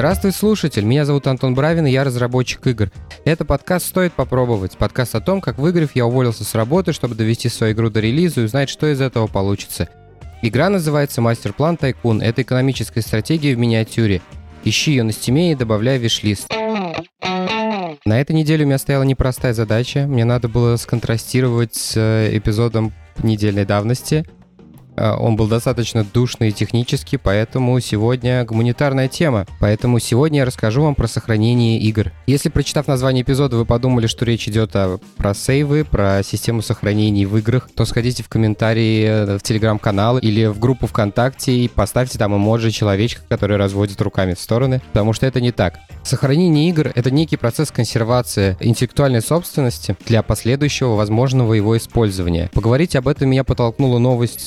Здравствуй, слушатель! Меня зовут Антон Бравин, и я разработчик игр. Это подкаст «Стоит попробовать». Подкаст о том, как выиграв, я уволился с работы, чтобы довести свою игру до релиза и узнать, что из этого получится. Игра называется «Мастер-план Тайкун». Это экономическая стратегия в миниатюре. Ищи ее на стиме и добавляй в виш-лист. На этой неделе у меня стояла непростая задача. Мне надо было сконтрастировать с э, эпизодом недельной давности — он был достаточно душный и технический, поэтому сегодня гуманитарная тема. Поэтому сегодня я расскажу вам про сохранение игр. Если, прочитав название эпизода, вы подумали, что речь идет о, про сейвы, про систему сохранений в играх, то сходите в комментарии э, в телеграм-канал или в группу ВКонтакте и поставьте там эмоджи человечка, который разводит руками в стороны, потому что это не так. Сохранение игр — это некий процесс консервации интеллектуальной собственности для последующего возможного его использования. Поговорить об этом меня подтолкнула новость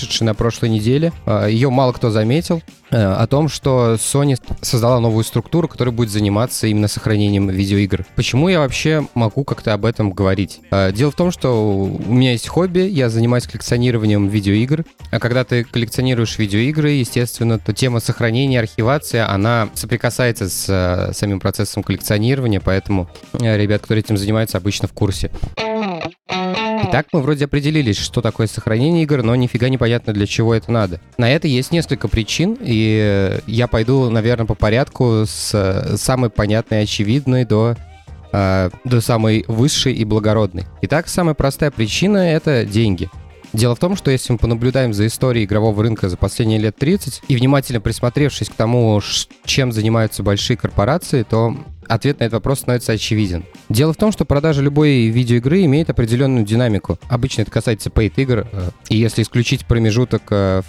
вышедшей на прошлой неделе. А, Ее мало кто заметил. Э, о том, что Sony создала новую структуру, которая будет заниматься именно сохранением видеоигр. Почему я вообще могу как-то об этом говорить? А, дело в том, что у меня есть хобби, я занимаюсь коллекционированием видеоигр. А когда ты коллекционируешь видеоигры, естественно, то тема сохранения, архивации, она соприкасается с э, самим процессом коллекционирования, поэтому э, ребят, которые этим занимаются, обычно в курсе. Итак, мы вроде определились, что такое сохранение игр, но нифига не понятно, для чего это надо. На это есть несколько причин, и я пойду, наверное, по порядку с самой понятной и очевидной до э, до самой высшей и благородной. Итак, самая простая причина — это деньги. Дело в том, что если мы понаблюдаем за историей игрового рынка за последние лет 30 и внимательно присмотревшись к тому, чем занимаются большие корпорации, то ответ на этот вопрос становится очевиден. Дело в том, что продажа любой видеоигры имеет определенную динамику. Обычно это касается paid игр, э, и если исключить промежуток э,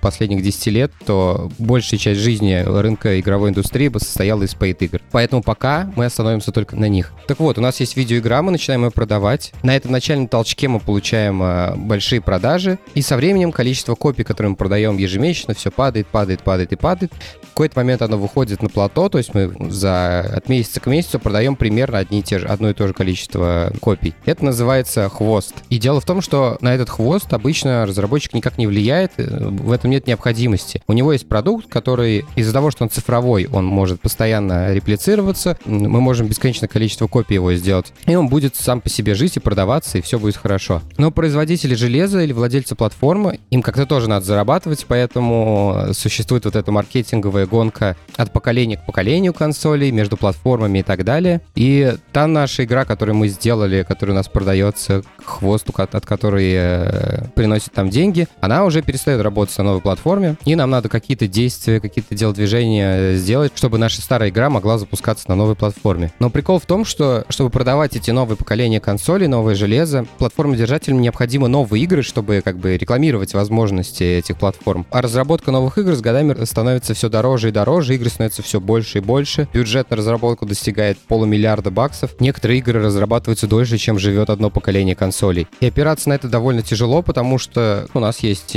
последних 10 лет, то большая часть жизни рынка игровой индустрии бы состояла из paid игр. Поэтому пока мы остановимся только на них. Так вот, у нас есть видеоигра, мы начинаем ее продавать. На этом начальном толчке мы получаем э, большие продажи, и со временем количество копий, которые мы продаем ежемесячно, все падает, падает, падает и падает. В какой-то момент оно выходит на плато, то есть мы за от месяца к месяцу продаем примерно одни и те же, одно и то же количество копий. Это называется хвост. И дело в том, что на этот хвост обычно разработчик никак не влияет, э, в этом нет необходимости. У него есть продукт, который из-за того, что он цифровой, он может постоянно реплицироваться, мы можем бесконечное количество копий его сделать, и он будет сам по себе жить и продаваться, и все будет хорошо. Но производители железа или владельцы платформы, им как-то тоже надо зарабатывать, поэтому существует вот эта маркетинговая гонка от поколения к поколению консолей между платформами платформами и так далее. И та наша игра, которую мы сделали, которая у нас продается, хвост, от которой э, приносит там деньги, она уже перестает работать на новой платформе, и нам надо какие-то действия, какие-то делодвижения сделать, чтобы наша старая игра могла запускаться на новой платформе. Но прикол в том, что чтобы продавать эти новые поколения консолей, новое железо, платформодержателям необходимы новые игры, чтобы как бы рекламировать возможности этих платформ. А разработка новых игр с годами становится все дороже и дороже, игры становятся все больше и больше, бюджет на разработку разработку достигает полумиллиарда баксов. Некоторые игры разрабатываются дольше, чем живет одно поколение консолей. И опираться на это довольно тяжело, потому что у нас есть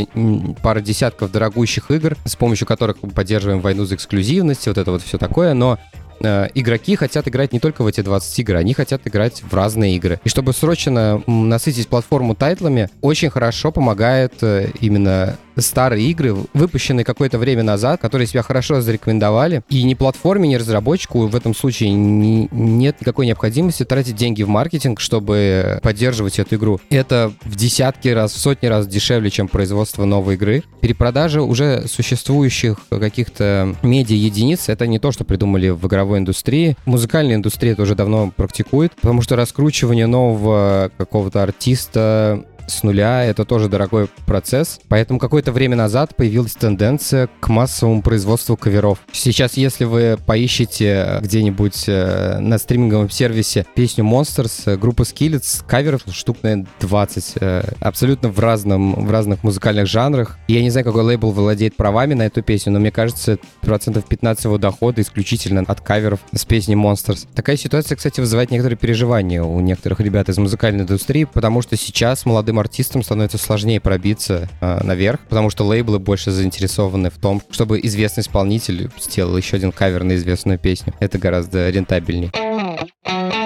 пара десятков дорогущих игр, с помощью которых мы поддерживаем войну за эксклюзивность, вот это вот все такое, но э, игроки хотят играть не только в эти 20 игр, они хотят играть в разные игры. И чтобы срочно насытить платформу тайтлами, очень хорошо помогает э, именно старые игры, выпущенные какое-то время назад, которые себя хорошо зарекомендовали. И ни платформе, ни разработчику в этом случае не, нет никакой необходимости тратить деньги в маркетинг, чтобы поддерживать эту игру. Это в десятки раз, в сотни раз дешевле, чем производство новой игры. Перепродажа уже существующих каких-то медиа-единиц — это не то, что придумали в игровой индустрии. Музыкальная индустрия это уже давно практикует, потому что раскручивание нового какого-то артиста с нуля, это тоже дорогой процесс. Поэтому какое-то время назад появилась тенденция к массовому производству каверов. Сейчас, если вы поищете где-нибудь э, на стриминговом сервисе песню Monsters, э, группа Skillets, каверов штук, наверное, 20. Э, абсолютно в, разном, в разных музыкальных жанрах. Я не знаю, какой лейбл владеет правами на эту песню, но мне кажется, процентов 15 его дохода исключительно от каверов с песней Monsters. Такая ситуация, кстати, вызывает некоторые переживания у некоторых ребят из музыкальной индустрии, потому что сейчас молодым молодым артистам становится сложнее пробиться э, наверх, потому что лейблы больше заинтересованы в том, чтобы известный исполнитель сделал еще один кавер на известную песню. Это гораздо рентабельнее.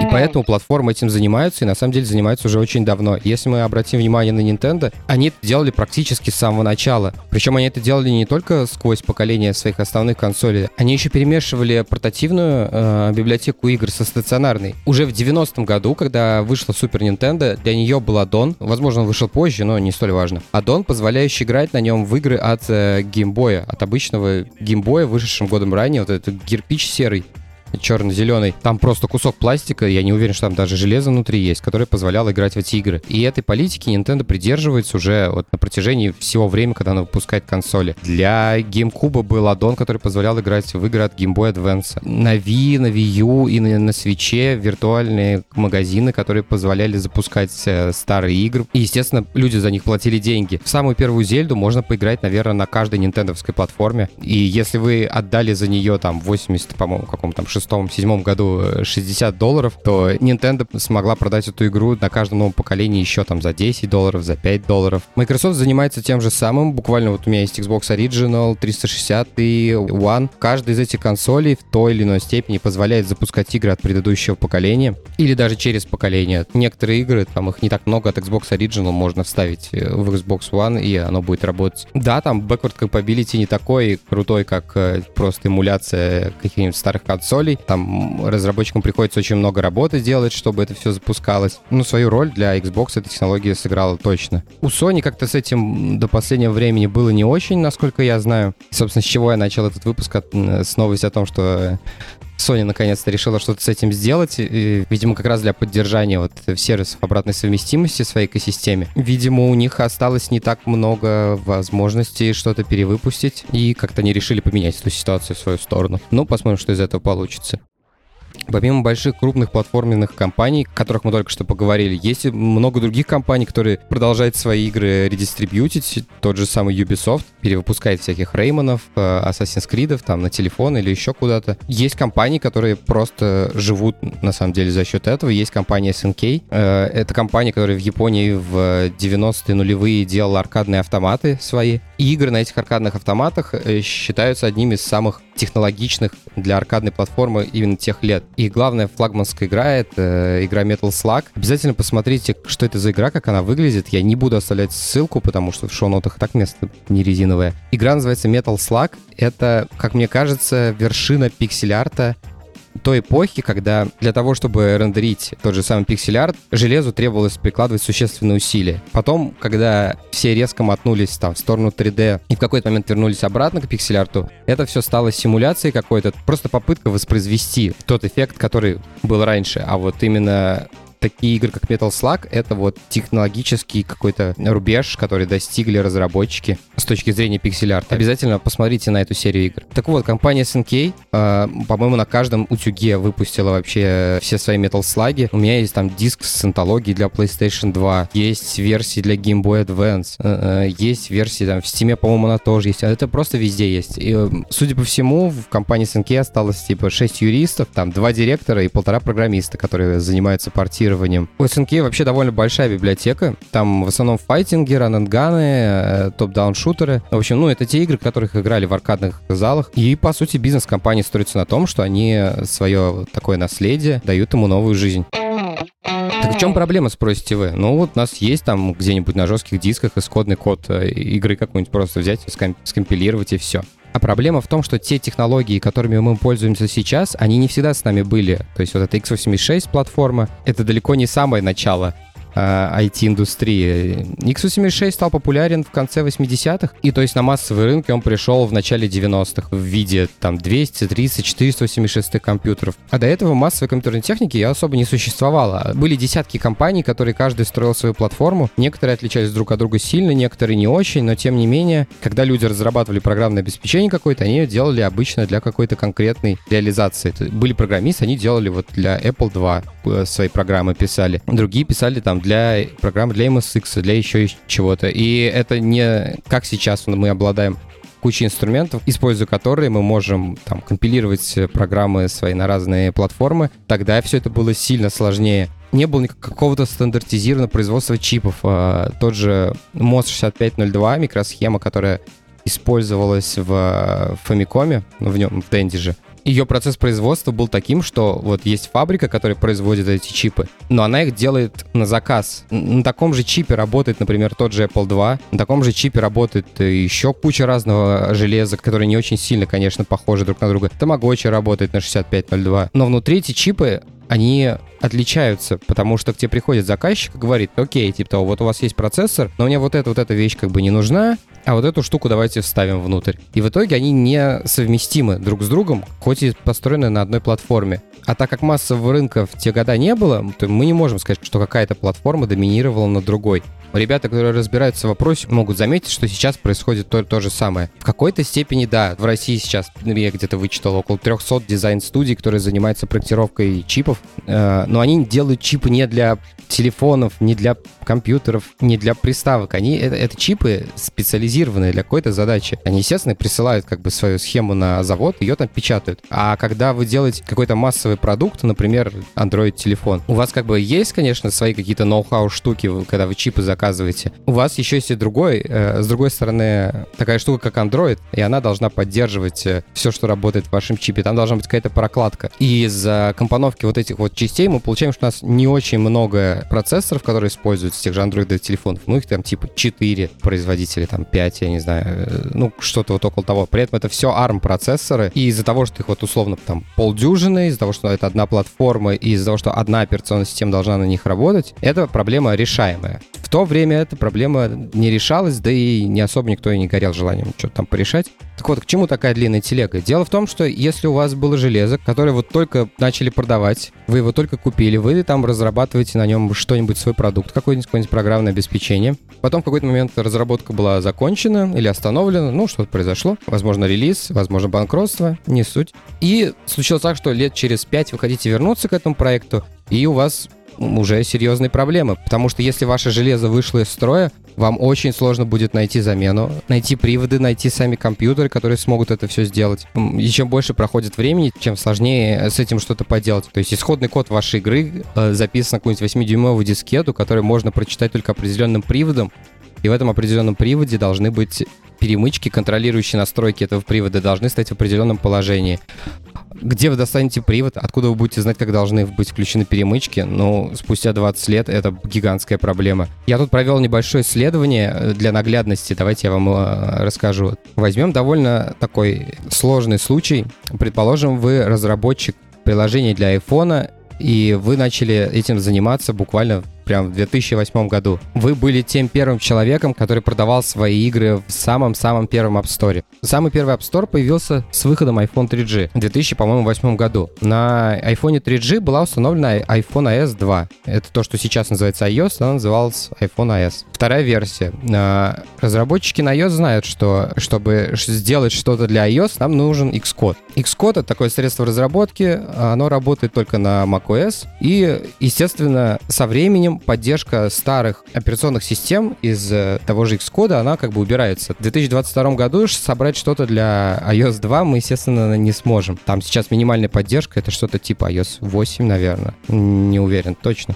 И поэтому платформы этим занимаются, и на самом деле занимаются уже очень давно. Если мы обратим внимание на Nintendo, они это делали практически с самого начала. Причем они это делали не только сквозь поколение своих основных консолей, они еще перемешивали портативную э, библиотеку игр со стационарной. Уже в 90-м году, когда вышла Super Nintendo, для нее был аддон, возможно, он вышел позже, но не столь важно. Аддон, позволяющий играть на нем в игры от э, геймбоя, от обычного геймбоя, вышедшим годом ранее, вот этот кирпич серый, черно-зеленый. Там просто кусок пластика, я не уверен, что там даже железо внутри есть, которое позволяло играть в эти игры. И этой политики Nintendo придерживается уже вот на протяжении всего времени, когда она выпускает консоли. Для GameCube был аддон, который позволял играть в игры от Game Boy Advance. На Wii, на Wii U и на, на Switch виртуальные магазины, которые позволяли запускать э, старые игры. И, естественно, люди за них платили деньги. В самую первую Зельду можно поиграть, наверное, на каждой нинтендовской платформе. И если вы отдали за нее там 80, по-моему, каком там 2006-2007 году 60 долларов, то Nintendo смогла продать эту игру на каждом новом поколении еще там за 10 долларов, за 5 долларов. Microsoft занимается тем же самым. Буквально вот у меня есть Xbox Original, 360 и One. Каждая из этих консолей в той или иной степени позволяет запускать игры от предыдущего поколения или даже через поколение. Некоторые игры, там их не так много от Xbox Original можно вставить э, в Xbox One, и оно будет работать. Да, там backward compatibility не такой крутой, как э, просто эмуляция каких-нибудь старых консолей, консолей. Там разработчикам приходится очень много работы делать, чтобы это все запускалось. Ну, свою роль для Xbox эта технология сыграла точно. У Sony как-то с этим до последнего времени было не очень, насколько я знаю. Собственно, с чего я начал этот выпуск, с новости о том, что Sony наконец-то решила что-то с этим сделать, и, видимо, как раз для поддержания вот сервисов обратной совместимости в своей экосистеме. Видимо, у них осталось не так много возможностей что-то перевыпустить, и как-то они решили поменять эту ситуацию в свою сторону. Ну, посмотрим, что из этого получится. Помимо больших крупных платформенных компаний, о которых мы только что поговорили, есть много других компаний, которые продолжают свои игры редистрибьютить. Тот же самый Ubisoft перевыпускает всяких Реймонов, э, Assassin's Creed там на телефон или еще куда-то. Есть компании, которые просто живут на самом деле за счет этого. Есть компания SNK. Э, это компания, которая в Японии в 90-е нулевые делала аркадные автоматы свои. И игры на этих аркадных автоматах э, считаются одними из самых технологичных для аркадной платформы именно тех лет. И главная флагманская игра — это игра Metal Slug. Обязательно посмотрите, что это за игра, как она выглядит. Я не буду оставлять ссылку, потому что в шоу-нотах так место не резиновое. Игра называется Metal Slug. Это, как мне кажется, вершина пиксель-арта той эпохи, когда для того, чтобы рендерить тот же самый пиксель-арт, железу требовалось прикладывать существенные усилия. Потом, когда все резко мотнулись там в сторону 3D и в какой-то момент вернулись обратно к пиксель-арту, это все стало симуляцией какой-то, просто попытка воспроизвести тот эффект, который был раньше. А вот именно такие игры, как Metal Slug, это вот технологический какой-то рубеж, который достигли разработчики с точки зрения пиксель-арта. Обязательно посмотрите на эту серию игр. Так вот, компания SNK, э, по-моему, на каждом утюге выпустила вообще все свои Metal Slug. У меня есть там диск с антологией для PlayStation 2, есть версии для Game Boy Advance, э, э, есть версии там в Steam, по-моему, она тоже есть. Это просто везде есть. И, э, судя по всему, в компании SNK осталось типа 6 юристов, там 2 директора и полтора программиста, которые занимаются партией тестированием. У SNK вообще довольно большая библиотека. Там в основном файтинги, раненганы, э, топ-даун-шутеры. В общем, ну, это те игры, которых играли в аркадных залах. И, по сути, бизнес компании строится на том, что они свое такое наследие дают ему новую жизнь. Так в чем проблема, спросите вы? Ну вот у нас есть там где-нибудь на жестких дисках исходный код э, игры какой-нибудь просто взять, скомпилировать и все. Проблема в том, что те технологии, которыми мы пользуемся сейчас, они не всегда с нами были. То есть вот эта x86 платформа, это далеко не самое начало IT-индустрии. x86 стал популярен в конце 80-х, и то есть на массовые рынки он пришел в начале 90-х в виде там 200, 300, 486 компьютеров. А до этого массовой компьютерной техники я особо не существовало. Были десятки компаний, которые каждый строил свою платформу. Некоторые отличались друг от друга сильно, некоторые не очень, но тем не менее, когда люди разрабатывали программное обеспечение какое-то, они делали обычно для какой-то конкретной реализации. Были программисты, они делали вот для Apple 2 э, свои программы писали. Другие писали там для программы для MSX, для еще чего-то. И это не как сейчас мы обладаем кучей инструментов, используя которые мы можем там, компилировать программы свои на разные платформы. Тогда все это было сильно сложнее. Не было какого-то стандартизированного производства чипов. А, тот же MOS 6502, микросхема, которая использовалась в Famicom, в нем, в Dendy же, ее процесс производства был таким, что вот есть фабрика, которая производит эти чипы, но она их делает на заказ. На таком же чипе работает, например, тот же Apple 2, на таком же чипе работает еще куча разного железа, которые не очень сильно, конечно, похожи друг на друга. Tamagotchi работает на 6502. Но внутри эти чипы они отличаются, потому что к тебе приходит заказчик и говорит, окей, типа того, вот у вас есть процессор, но мне вот эта вот эта вещь как бы не нужна, а вот эту штуку давайте вставим внутрь. И в итоге они не совместимы друг с другом, хоть и построены на одной платформе. А так как массового рынка в те года не было, то мы не можем сказать, что какая-то платформа доминировала над другой. Ребята, которые разбираются в вопросе, могут заметить, что сейчас происходит то, то же самое. В какой-то степени, да, в России сейчас, ну, я где-то вычитал, около 300 дизайн-студий, которые занимаются проектировкой чипов, э, но они делают чипы не для телефонов, не для компьютеров, не для приставок. Они, это, это чипы специализированные для какой-то задачи. Они, естественно, присылают как бы свою схему на завод, ее там печатают. А когда вы делаете какой-то массовый продукт, например, Android-телефон, у вас как бы есть, конечно, свои какие-то ноу-хау штуки, когда вы чипы заказываете. У вас еще есть и другой, э, с другой стороны, такая штука, как Android, и она должна поддерживать э, все, что работает в вашем чипе. Там должна быть какая-то прокладка. И из-за компоновки вот этих вот частей мы получаем, что у нас не очень много процессоров, которые используются, тех же Android телефонов. Ну, их там типа 4 производителя, там 5, я не знаю, э, ну, что-то вот около того. При этом это все ARM процессоры. И из-за того, что их вот условно там полдюжины, из-за того, что это одна платформа, и из-за того, что одна операционная система должна на них работать, это проблема решаемая. В то время эта проблема не решалась, да и не особо никто и не горел желанием что-то там порешать. Так вот, к чему такая длинная телега? Дело в том, что если у вас было железо, которое вот только начали продавать, вы его только купили, вы там разрабатываете на нем что-нибудь, свой продукт, какое-нибудь какое программное обеспечение. Потом в какой-то момент разработка была закончена или остановлена, ну, что-то произошло. Возможно, релиз, возможно, банкротство, не суть. И случилось так, что лет через пять вы хотите вернуться к этому проекту, и у вас уже серьезные проблемы. Потому что если ваше железо вышло из строя, вам очень сложно будет найти замену, найти приводы, найти сами компьютеры, которые смогут это все сделать. И чем больше проходит времени, чем сложнее с этим что-то поделать. То есть исходный код вашей игры э, записан на какую-нибудь 8-дюймовую дискету, которую можно прочитать только определенным приводом, и в этом определенном приводе должны быть перемычки, контролирующие настройки этого привода, должны стать в определенном положении. Где вы достанете привод, откуда вы будете знать, как должны быть включены перемычки, ну, спустя 20 лет это гигантская проблема. Я тут провел небольшое исследование э, для наглядности, давайте я вам э, расскажу. Возьмем довольно такой сложный случай. Предположим, вы разработчик приложения для айфона, и вы начали этим заниматься буквально прям в 2008 году. Вы были тем первым человеком, который продавал свои игры в самом-самом первом App Store. Самый первый App Store появился с выходом iPhone 3G в 2008 году. На iPhone 3G была установлена iPhone OS 2. Это то, что сейчас называется iOS, она называлась iPhone OS. Вторая версия. А, разработчики на iOS знают, что чтобы сделать что-то для iOS, нам нужен Xcode. Xcode — это такое средство разработки, оно работает только на macOS, и, естественно, со временем поддержка старых операционных систем из э, того же Xcode, она как бы убирается. В 2022 году собрать что-то для iOS 2 мы, естественно, не сможем. Там сейчас минимальная поддержка, это что-то типа iOS 8, наверное. Не уверен точно.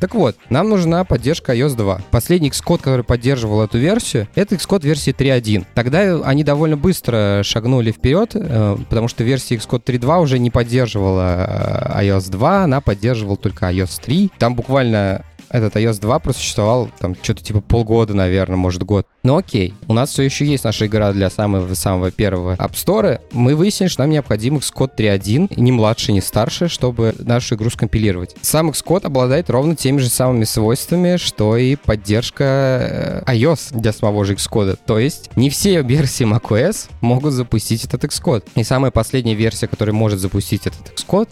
Так вот, нам нужна поддержка iOS 2. Последний Xcode, который поддерживал эту версию, это Xcode версии 3.1. Тогда они довольно быстро шагнули вперед, э, потому что версия Xcode 3.2 уже не поддерживала э, iOS 2, она поддерживала только iOS 3. Там буквально этот iOS 2 просуществовал там что-то типа полгода, наверное, может год. Но окей, у нас все еще есть наша игра для самого-самого первого App Store. Мы выяснили, что нам необходим Xcode 3.1, ни младше, ни старше, чтобы нашу игру скомпилировать. Сам Xcode обладает ровно теми же самыми свойствами, что и поддержка э, iOS для самого же Xcode. То есть не все версии macOS могут запустить этот Xcode. И самая последняя версия, которая может запустить этот Xcode,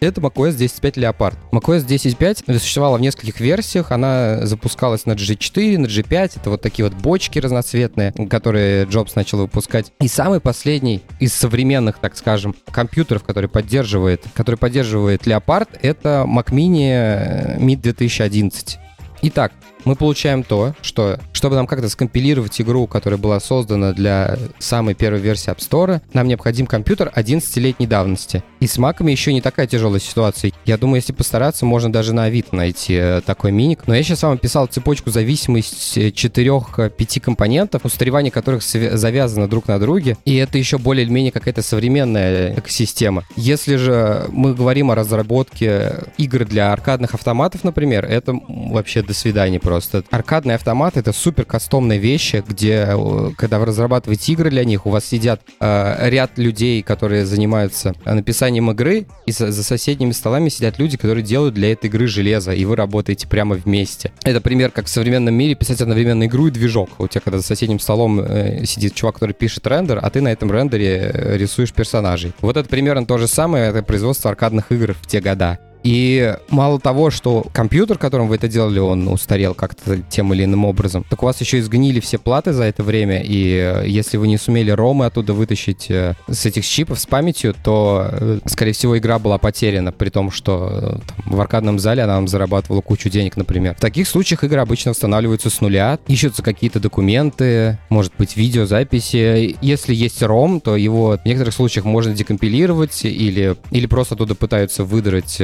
это macOS 10.5 Leopard. macOS 10.5 существовала в нескольких версиях. Она запускалась на G4, на G5. Это вот такие вот бочки разноцветные, которые Джобс начал выпускать. И самый последний из современных, так скажем, компьютеров, который поддерживает, который поддерживает Leopard, это Mac Mini Mid 2011. Итак, мы получаем то, что чтобы нам как-то скомпилировать игру, которая была создана для самой первой версии App Store, нам необходим компьютер 11-летней давности. И с маками еще не такая тяжелая ситуация. Я думаю, если постараться, можно даже на Авито найти э, такой миник. Но я сейчас вам описал цепочку зависимости четырех-пяти компонентов, устаревание которых завязано друг на друге. И это еще более или менее какая-то современная экосистема. Если же мы говорим о разработке игр для аркадных автоматов, например, это вообще до свидания просто. Аркадный автомат — это супер кастомные вещи, где, э, когда вы разрабатываете игры для них, у вас сидят э, ряд людей, которые занимаются написанием игры, и за, за соседними столами сидят люди, которые делают для этой игры железо, и вы работаете прямо вместе. Это пример, как в современном мире писать одновременно игру и движок. У тебя, когда за соседним столом э, сидит чувак, который пишет рендер, а ты на этом рендере э, рисуешь персонажей. Вот это примерно то же самое, это производство аркадных игр в те года. И мало того, что компьютер, которым вы это делали, он устарел как-то тем или иным образом, так у вас еще изгнили все платы за это время, и э, если вы не сумели ромы оттуда вытащить э, с этих чипов с памятью, то, э, скорее всего, игра была потеряна, при том, что там, в аркадном зале она вам зарабатывала кучу денег, например. В таких случаях игры обычно устанавливаются с нуля, ищутся какие-то документы, может быть, видеозаписи. Если есть ром, то его в некоторых случаях можно декомпилировать или, или просто оттуда пытаются выдрать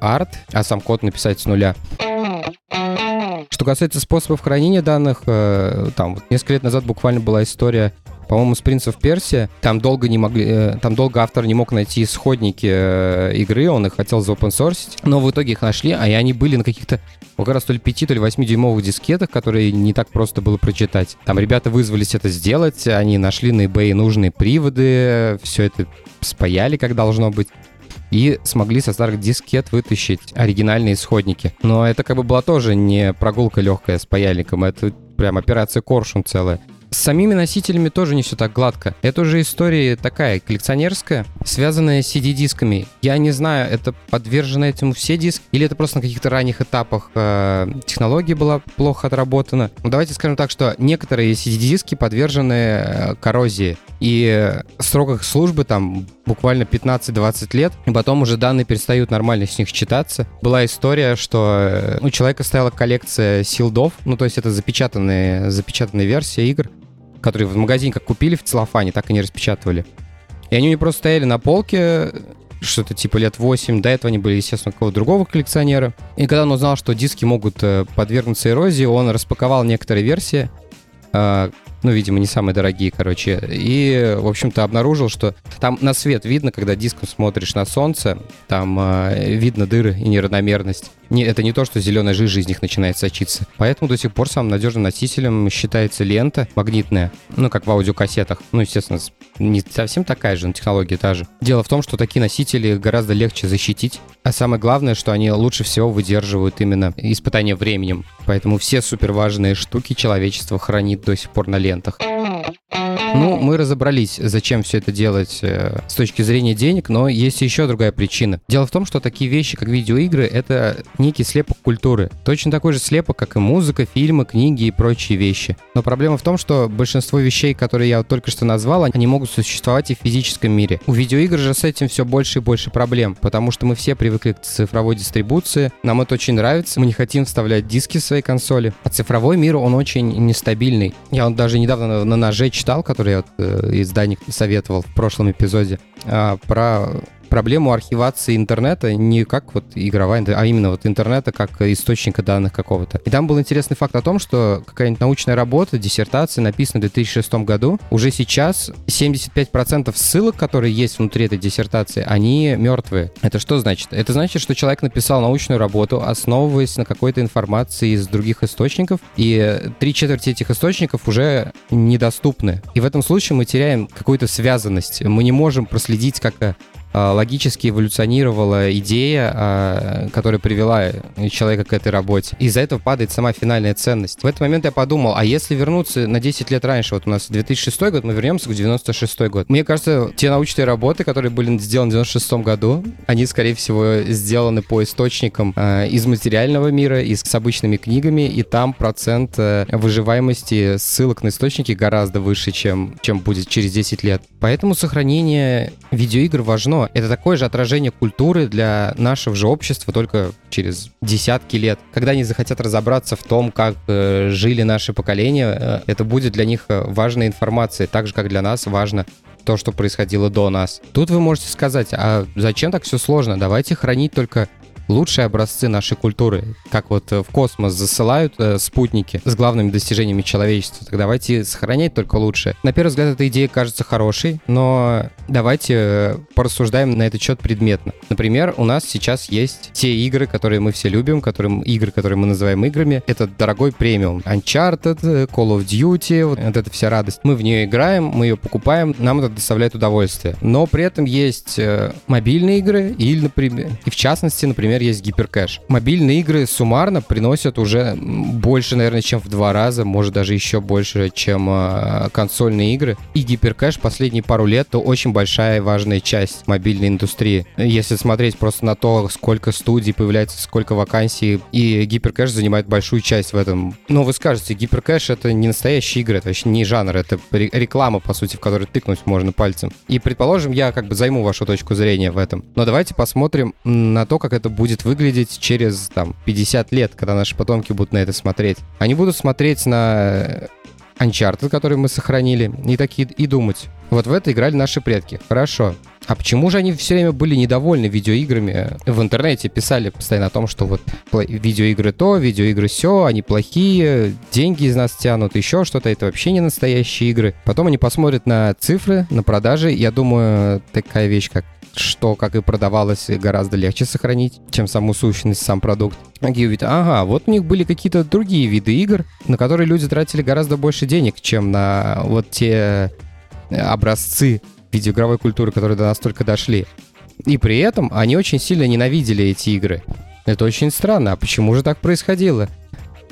арт, а сам код написать с нуля. Что касается способов хранения данных, э, там вот несколько лет назад буквально была история по-моему, с Принцев Персия. Там долго не могли, э, там долго автор не мог найти исходники э, игры, он их хотел за open source, но в итоге их нашли, а они были на каких-то как раз то ли 5, то ли 8 дюймовых дискетах, которые не так просто было прочитать. Там ребята вызвались это сделать, они нашли на eBay нужные приводы, все это спаяли, как должно быть и смогли со старых дискет вытащить оригинальные исходники. Но это как бы была тоже не прогулка легкая с паяльником, это прям операция Коршун целая. С самими носителями тоже не все так гладко. Это уже история такая коллекционерская, связанная с CD-дисками. Я не знаю, это подвержено этому все диски, или это просто на каких-то ранних этапах э, технология была плохо отработана. Ну, давайте скажем так, что некоторые CD-диски подвержены э, коррозии. И срок их службы там буквально 15-20 лет, и потом уже данные перестают нормально с них читаться. Была история, что э, у человека стояла коллекция силдов, ну то есть это запечатанные, запечатанные версии игр, которые в магазине как купили в целлофане, так и не распечатывали. И они у него просто стояли на полке, что-то типа лет 8. До этого они были, естественно, какого-то другого коллекционера. И когда он узнал, что диски могут э, подвергнуться эрозии, он распаковал некоторые версии, э, ну, видимо, не самые дорогие, короче. И, в общем-то, обнаружил, что там на свет видно, когда диском смотришь на солнце, там э, видно дыры и неравномерность. Не, это не то, что зеленая жижа из них начинает сочиться. Поэтому до сих пор самым надежным носителем считается лента магнитная, ну, как в аудиокассетах. Ну, естественно, не совсем такая же, но технология та же. Дело в том, что такие носители гораздо легче защитить, а самое главное, что они лучше всего выдерживают именно испытания временем. Поэтому все супер важные штуки человечество хранит до сих пор на лентах. 選択。Ну, мы разобрались, зачем все это делать э, с точки зрения денег, но есть еще другая причина. Дело в том, что такие вещи, как видеоигры, это некий слепок культуры. Точно такой же слепок, как и музыка, фильмы, книги и прочие вещи. Но проблема в том, что большинство вещей, которые я вот только что назвал, они могут существовать и в физическом мире. У видеоигр же с этим все больше и больше проблем, потому что мы все привыкли к цифровой дистрибуции, нам это очень нравится, мы не хотим вставлять диски в свои консоли. А цифровой мир, он очень нестабильный. Я вот даже недавно на, ноже читал, который я вот, э, изданик советовал в прошлом эпизоде, э, про проблему архивации интернета не как вот игровая, а именно вот интернета как источника данных какого-то. И там был интересный факт о том, что какая-нибудь научная работа, диссертация, написана в 2006 году, уже сейчас 75% ссылок, которые есть внутри этой диссертации, они мертвые. Это что значит? Это значит, что человек написал научную работу, основываясь на какой-то информации из других источников, и три четверти этих источников уже недоступны. И в этом случае мы теряем какую-то связанность. Мы не можем проследить, как логически эволюционировала идея, а, которая привела человека к этой работе. Из-за этого падает сама финальная ценность. В этот момент я подумал, а если вернуться на 10 лет раньше, вот у нас 2006 год, мы вернемся к 96 год. Мне кажется, те научные работы, которые были сделаны в 96 году, они, скорее всего, сделаны по источникам э, из материального мира, из, с обычными книгами, и там процент выживаемости ссылок на источники гораздо выше, чем, чем будет через 10 лет. Поэтому сохранение видеоигр важно, это такое же отражение культуры для нашего же общества только через десятки лет. Когда они захотят разобраться в том, как э, жили наши поколения, э, это будет для них э, важной информацией, так же, как для нас важно то, что происходило до нас. Тут вы можете сказать, а зачем так все сложно? Давайте хранить только лучшие образцы нашей культуры. Как вот э, в космос засылают э, спутники с главными достижениями человечества, так давайте сохранять только лучшее. На первый взгляд эта идея кажется хорошей, но давайте э, порассуждаем на этот счет предметно. Например, у нас сейчас есть те игры, которые мы все любим, которые, игры, которые мы называем играми. Это дорогой премиум. Uncharted, э, Call of Duty, вот, вот эта вся радость. Мы в нее играем, мы ее покупаем, нам это доставляет удовольствие. Но при этом есть э, мобильные игры, или, например, и в частности, например, например, есть гиперкэш. Мобильные игры суммарно приносят уже больше, наверное, чем в два раза, может даже еще больше, чем э, консольные игры. И гиперкэш последние пару лет то очень большая и важная часть мобильной индустрии. Если смотреть просто на то, сколько студий появляется, сколько вакансий, и гиперкэш занимает большую часть в этом. Ну, вы скажете, гиперкэш это не настоящие игры, это вообще не жанр, это реклама, по сути, в которой тыкнуть можно пальцем. И, предположим, я как бы займу вашу точку зрения в этом. Но давайте посмотрим на то, как это будет будет выглядеть через там 50 лет, когда наши потомки будут на это смотреть. Они будут смотреть на Uncharted, который мы сохранили, и такие и думать. Вот в это играли наши предки. Хорошо. А почему же они все время были недовольны видеоиграми? В интернете писали постоянно о том, что вот видеоигры то, видеоигры все, они плохие, деньги из нас тянут, еще что-то, это вообще не настоящие игры. Потом они посмотрят на цифры, на продажи. Я думаю, такая вещь, как что, как и продавалось, гораздо легче сохранить, чем саму сущность, сам продукт. Они увидят, ага, вот у них были какие-то другие виды игр, на которые люди тратили гораздо больше денег, чем на вот те э, образцы видеоигровой культуры, которые до нас только дошли. И при этом они очень сильно ненавидели эти игры. Это очень странно. А почему же так происходило?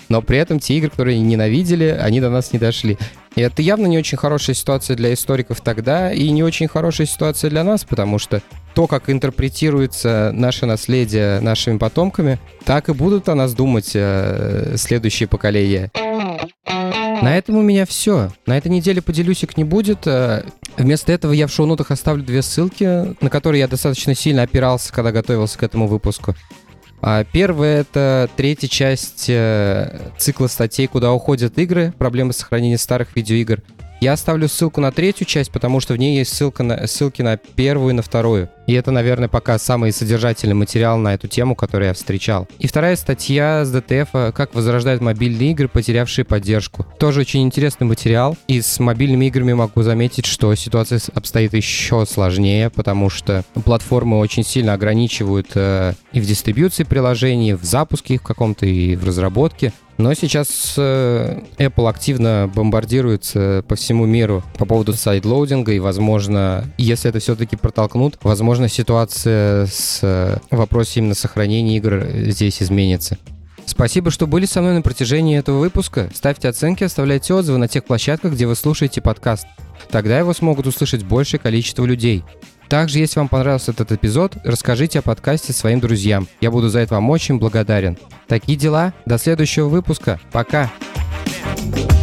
Но при этом те игры, которые ненавидели, они до нас не дошли. И это явно не очень хорошая ситуация для историков тогда и не очень хорошая ситуация для нас, потому что то, как интерпретируется наше наследие нашими потомками, так и будут о нас думать э, следующие поколения. На этом у меня все. На этой неделе поделюсик не будет. Э, вместо этого я в шоу-нотах оставлю две ссылки, на которые я достаточно сильно опирался, когда готовился к этому выпуску. А первая — это третья часть э, цикла статей «Куда уходят игры. Проблемы сохранения старых видеоигр». Я оставлю ссылку на третью часть, потому что в ней есть ссылка на, ссылки на первую и на вторую. И это, наверное, пока самый содержательный материал на эту тему, который я встречал. И вторая статья с ДТФ «Как возрождают мобильные игры, потерявшие поддержку». Тоже очень интересный материал. И с мобильными играми могу заметить, что ситуация обстоит еще сложнее, потому что платформы очень сильно ограничивают э, и в дистрибьюции приложений, в запуске их в каком-то, и в разработке. Но сейчас э, Apple активно бомбардируется по всему миру по поводу сайдлоудинга, и, возможно, если это все-таки протолкнут, возможно, ситуация с э, вопросом именно сохранения игр здесь изменится. Спасибо, что были со мной на протяжении этого выпуска. Ставьте оценки, оставляйте отзывы на тех площадках, где вы слушаете подкаст. Тогда его смогут услышать большее количество людей. Также, если вам понравился этот эпизод, расскажите о подкасте своим друзьям. Я буду за это вам очень благодарен. Такие дела. До следующего выпуска. Пока. Funky